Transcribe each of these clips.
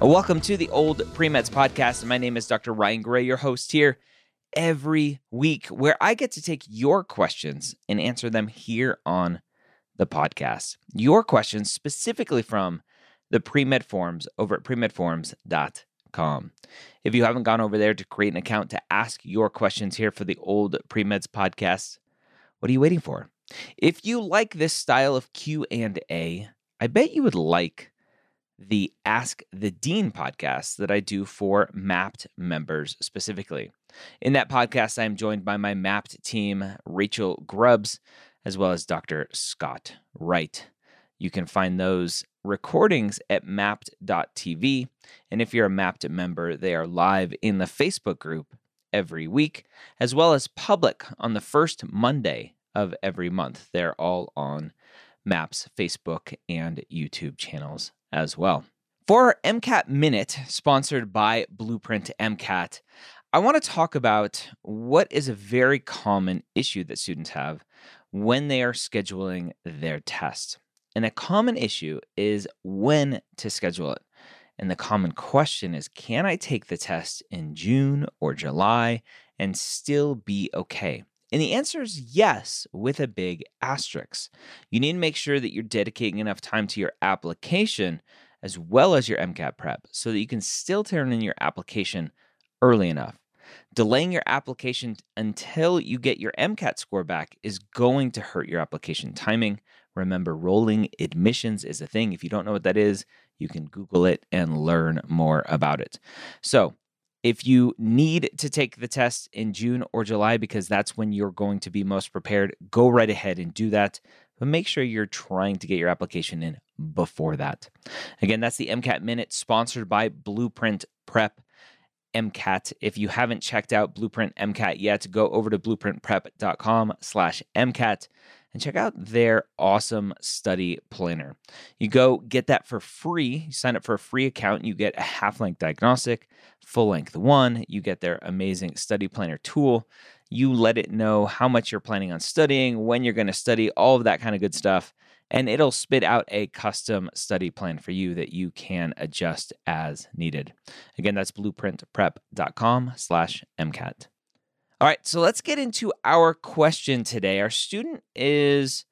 Welcome to the Old Premeds Podcast. My name is Dr. Ryan Gray, your host here every week, where I get to take your questions and answer them here on the podcast. Your questions specifically from the Premed Forums over at premedforums.com. If you haven't gone over there to create an account to ask your questions here for the Old Premeds Podcast, what are you waiting for? If you like this style of Q&A, I bet you would like the Ask the Dean podcast that I do for Mappd members specifically. In that podcast, I am joined by my Mappd team, Rachel Grubbs, as well as Dr. Scott Wright. You can find those recordings at mappd.tv. And if you're a Mappd member, they are live in the Facebook group every week, as well as public on the first Monday of every month. They're all on MAP's Facebook and YouTube channels as well. For MCAT Minute, sponsored by Blueprint MCAT, I want to talk about what is a very common issue that students have when they are scheduling their test. And a common issue is when to schedule it. And the common question is can I take the test in June or July and still be okay? And the answer is yes, with a big asterisk. You need to make sure that you're dedicating enough time to your application as well as your MCAT prep so that you can still turn in your application early enough. Delaying your application until you get your MCAT score back is going to hurt your application timing. Remember, rolling admissions is a thing. If you don't know what that is, you can Google it and learn more about it. So, if you need to take the test in June or July because that's when you're going to be most prepared, go right ahead and do that. But make sure you're trying to get your application in before that. Again, that's the MCAT Minute sponsored by Blueprint Prep. MCAT. If you haven't checked out Blueprint MCAT yet, go over to blueprintprep.com slash MCAT and check out their awesome study planner. You go get that for free. You sign up for a free account, you get a half length diagnostic, full length one. You get their amazing study planner tool. You let it know how much you're planning on studying, when you're going to study, all of that kind of good stuff. And it'll spit out a custom study plan for you that you can adjust as needed. Again, that's blueprintprep.com slash MCAT. All right, so let's get into our question today. Our student is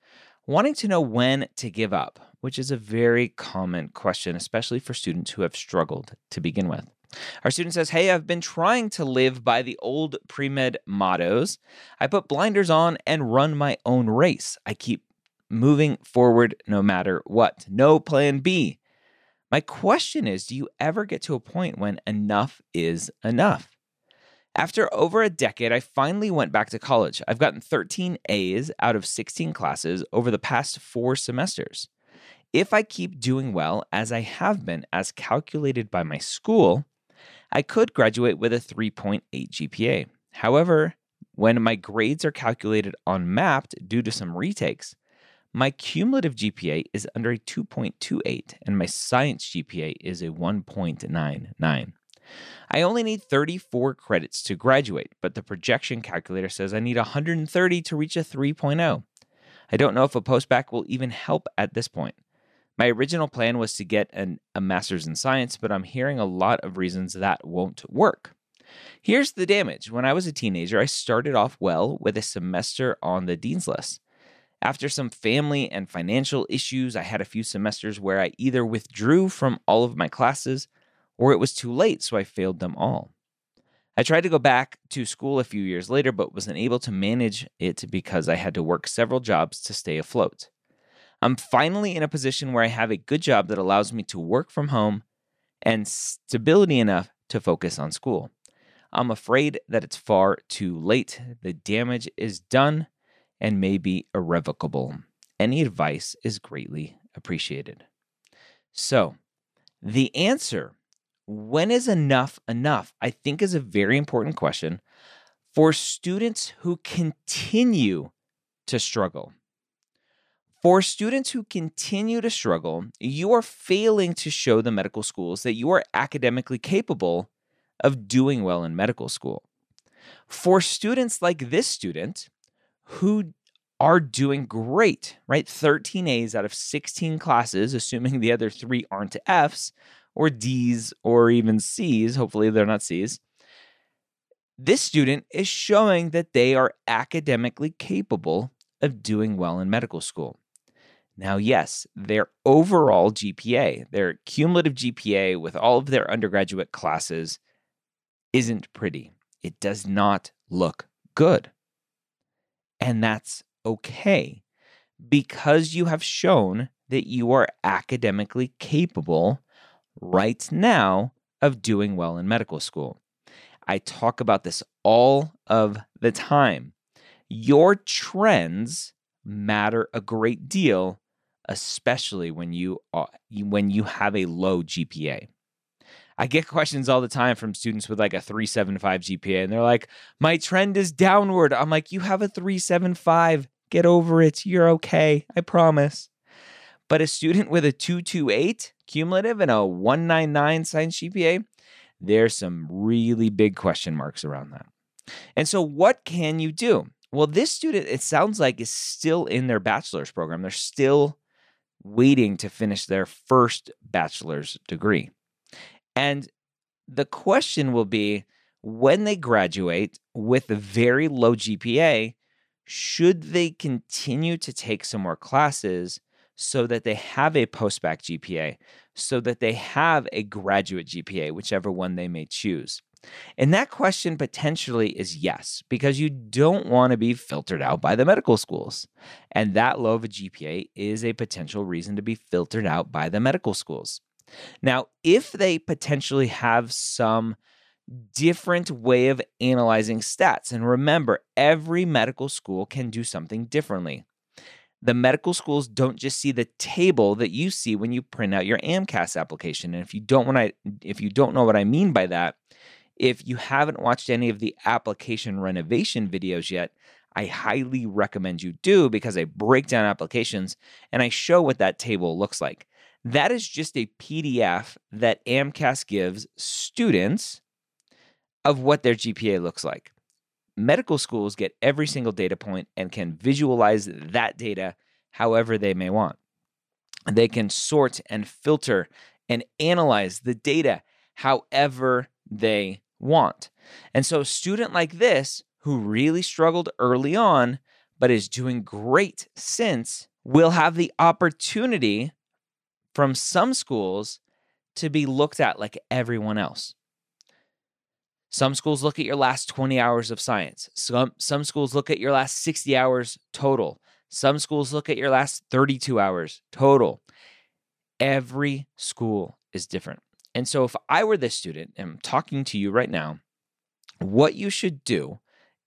wanting to know when to give up, which is a very common question, especially for students who have struggled to begin with. Our student says, Hey, I've been trying to live by the old pre med mottos. I put blinders on and run my own race. I keep moving forward no matter what. No plan B. My question is Do you ever get to a point when enough is enough? After over a decade, I finally went back to college. I've gotten 13 A's out of 16 classes over the past four semesters. If I keep doing well, as I have been, as calculated by my school, I could graduate with a 3.8 GPA. However, when my grades are calculated on Mappd due to some retakes, my cumulative GPA is under a 2.28 and my science GPA is a 1.99. I only need 34 credits to graduate, but the projection calculator says I need 130 to reach a 3.0. I don't know if a postbac will even help at this point. My original plan was to get an, a master's in science, but I'm hearing a lot of reasons that won't work. Here's the damage. When I was a teenager, I started off well with a semester on the dean's list. After some family and financial issues, I had a few semesters where I either withdrew from all of my classes or it was too late, so I failed them all. I tried to go back to school a few years later, but wasn't able to manage it because I had to work several jobs to stay afloat. I'm finally in a position where I have a good job that allows me to work from home and stability enough to focus on school. I'm afraid that it's far too late. The damage is done and may be irrevocable. Any advice is greatly appreciated. So, the answer when is enough enough? I think is a very important question for students who continue to struggle. For students who continue to struggle, you are failing to show the medical schools that you are academically capable of doing well in medical school. For students like this student who are doing great, right? 13 A's out of 16 classes, assuming the other three aren't F's or D's or even C's. Hopefully, they're not C's. This student is showing that they are academically capable of doing well in medical school. Now, yes, their overall GPA, their cumulative GPA with all of their undergraduate classes, isn't pretty. It does not look good. And that's okay because you have shown that you are academically capable right now of doing well in medical school. I talk about this all of the time. Your trends matter a great deal especially when you are, when you have a low GPA. I get questions all the time from students with like a 375 GPA and they're like, "My trend is downward." I'm like, "You have a 375. Get over it. You're okay. I promise." But a student with a 228 cumulative and a 199 science GPA, there's some really big question marks around that. And so what can you do? Well, this student it sounds like is still in their bachelor's program. They're still waiting to finish their first bachelor's degree. And the question will be when they graduate with a very low GPA, should they continue to take some more classes so that they have a post-bac GPA, so that they have a graduate GPA, whichever one they may choose? And that question potentially is yes, because you don't want to be filtered out by the medical schools. And that low of a GPA is a potential reason to be filtered out by the medical schools. Now, if they potentially have some different way of analyzing stats, and remember, every medical school can do something differently. The medical schools don't just see the table that you see when you print out your AMCAS application. And if you don't want to, if you don't know what I mean by that, if you haven't watched any of the application renovation videos yet, I highly recommend you do because I break down applications and I show what that table looks like. That is just a PDF that AMCAS gives students of what their GPA looks like. Medical schools get every single data point and can visualize that data however they may want. They can sort and filter and analyze the data however they want. And so, a student like this who really struggled early on, but is doing great since, will have the opportunity from some schools to be looked at like everyone else. Some schools look at your last 20 hours of science. Some, some schools look at your last 60 hours total. Some schools look at your last 32 hours total. Every school is different. And so, if I were this student and I'm talking to you right now, what you should do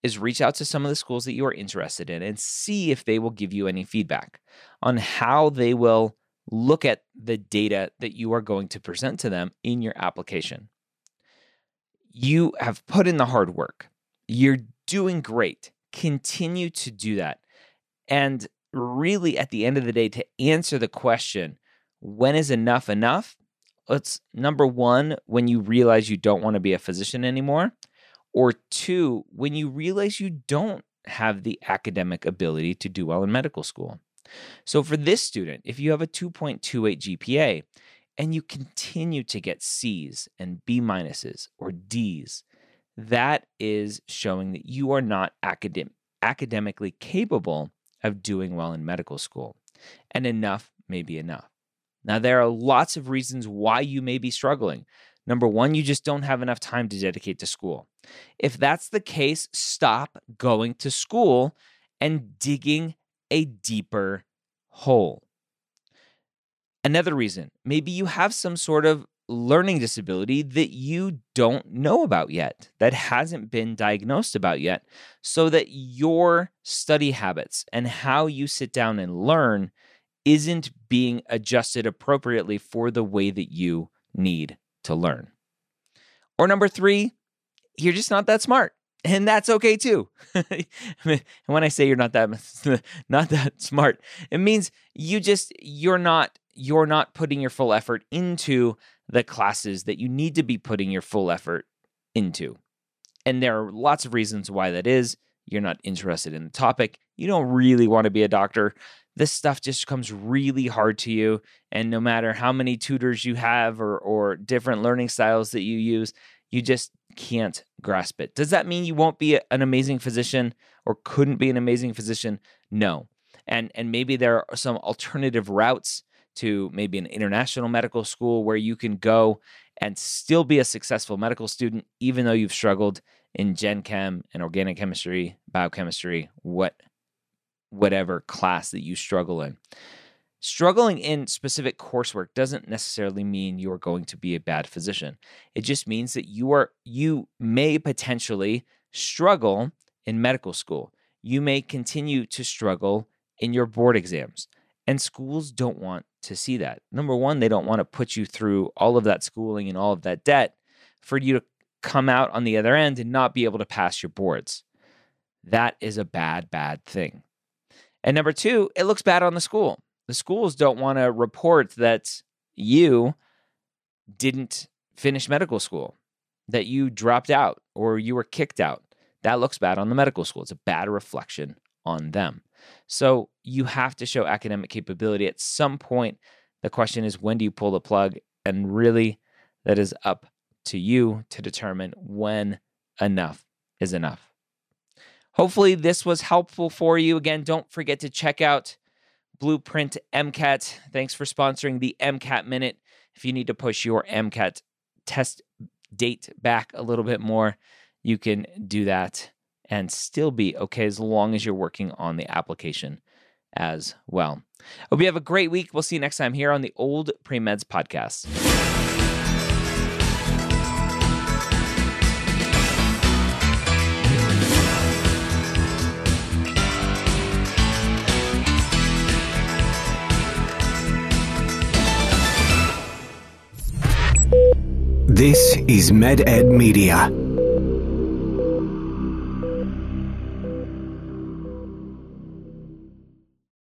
is reach out to some of the schools that you are interested in and see if they will give you any feedback on how they will look at the data that you are going to present to them in your application. You have put in the hard work. You're doing great. Continue to do that. And really, at the end of the day, to answer the question, when is enough enough? It's number one, when you realize you don't want to be a physician anymore, or two, when you realize you don't have the academic ability to do well in medical school. So, for this student, if you have a 2.28 GPA and you continue to get C's and B minuses or D's, that is showing that you are not academic, academically capable of doing well in medical school. And enough may be enough. Now, there are lots of reasons why you may be struggling. Number one, you just don't have enough time to dedicate to school. If that's the case, stop going to school and digging a deeper hole. Another reason, maybe you have some sort of learning disability that you don't know about yet, that hasn't been diagnosed about yet, so that your study habits and how you sit down and learn isn't being adjusted appropriately for the way that you need to learn. Or number three, you're just not that smart. And that's okay too. when I say you're not that not that smart, it means you just you're not you're not putting your full effort into the classes that you need to be putting your full effort into. And there are lots of reasons why that is. You're not interested in the topic. You don't really want to be a doctor. This stuff just comes really hard to you. And no matter how many tutors you have or, or different learning styles that you use, you just can't grasp it. Does that mean you won't be an amazing physician or couldn't be an amazing physician? No. And and maybe there are some alternative routes to maybe an international medical school where you can go and still be a successful medical student even though you've struggled in gen chem and organic chemistry, biochemistry, what whatever class that you struggle in. Struggling in specific coursework doesn't necessarily mean you're going to be a bad physician. It just means that you are you may potentially struggle in medical school. You may continue to struggle in your board exams. And schools don't want to see that. Number one, they don't want to put you through all of that schooling and all of that debt for you to come out on the other end and not be able to pass your boards. That is a bad, bad thing. And number two, it looks bad on the school the schools don't want to report that you didn't finish medical school, that you dropped out or you were kicked out. That looks bad on the medical school. It's a bad reflection on them. So you have to show academic capability at some point. The question is, when do you pull the plug? And really, that is up to you to determine when enough is enough. Hopefully, this was helpful for you. Again, don't forget to check out Blueprint MCAT. Thanks for sponsoring the MCAT Minute. If you need to push your MCAT test date back a little bit more, you can do that and still be okay as long as you're working on the application as well. Hope you have a great week. We'll see you next time here on the Old Premeds Podcast. This is MedEd Media.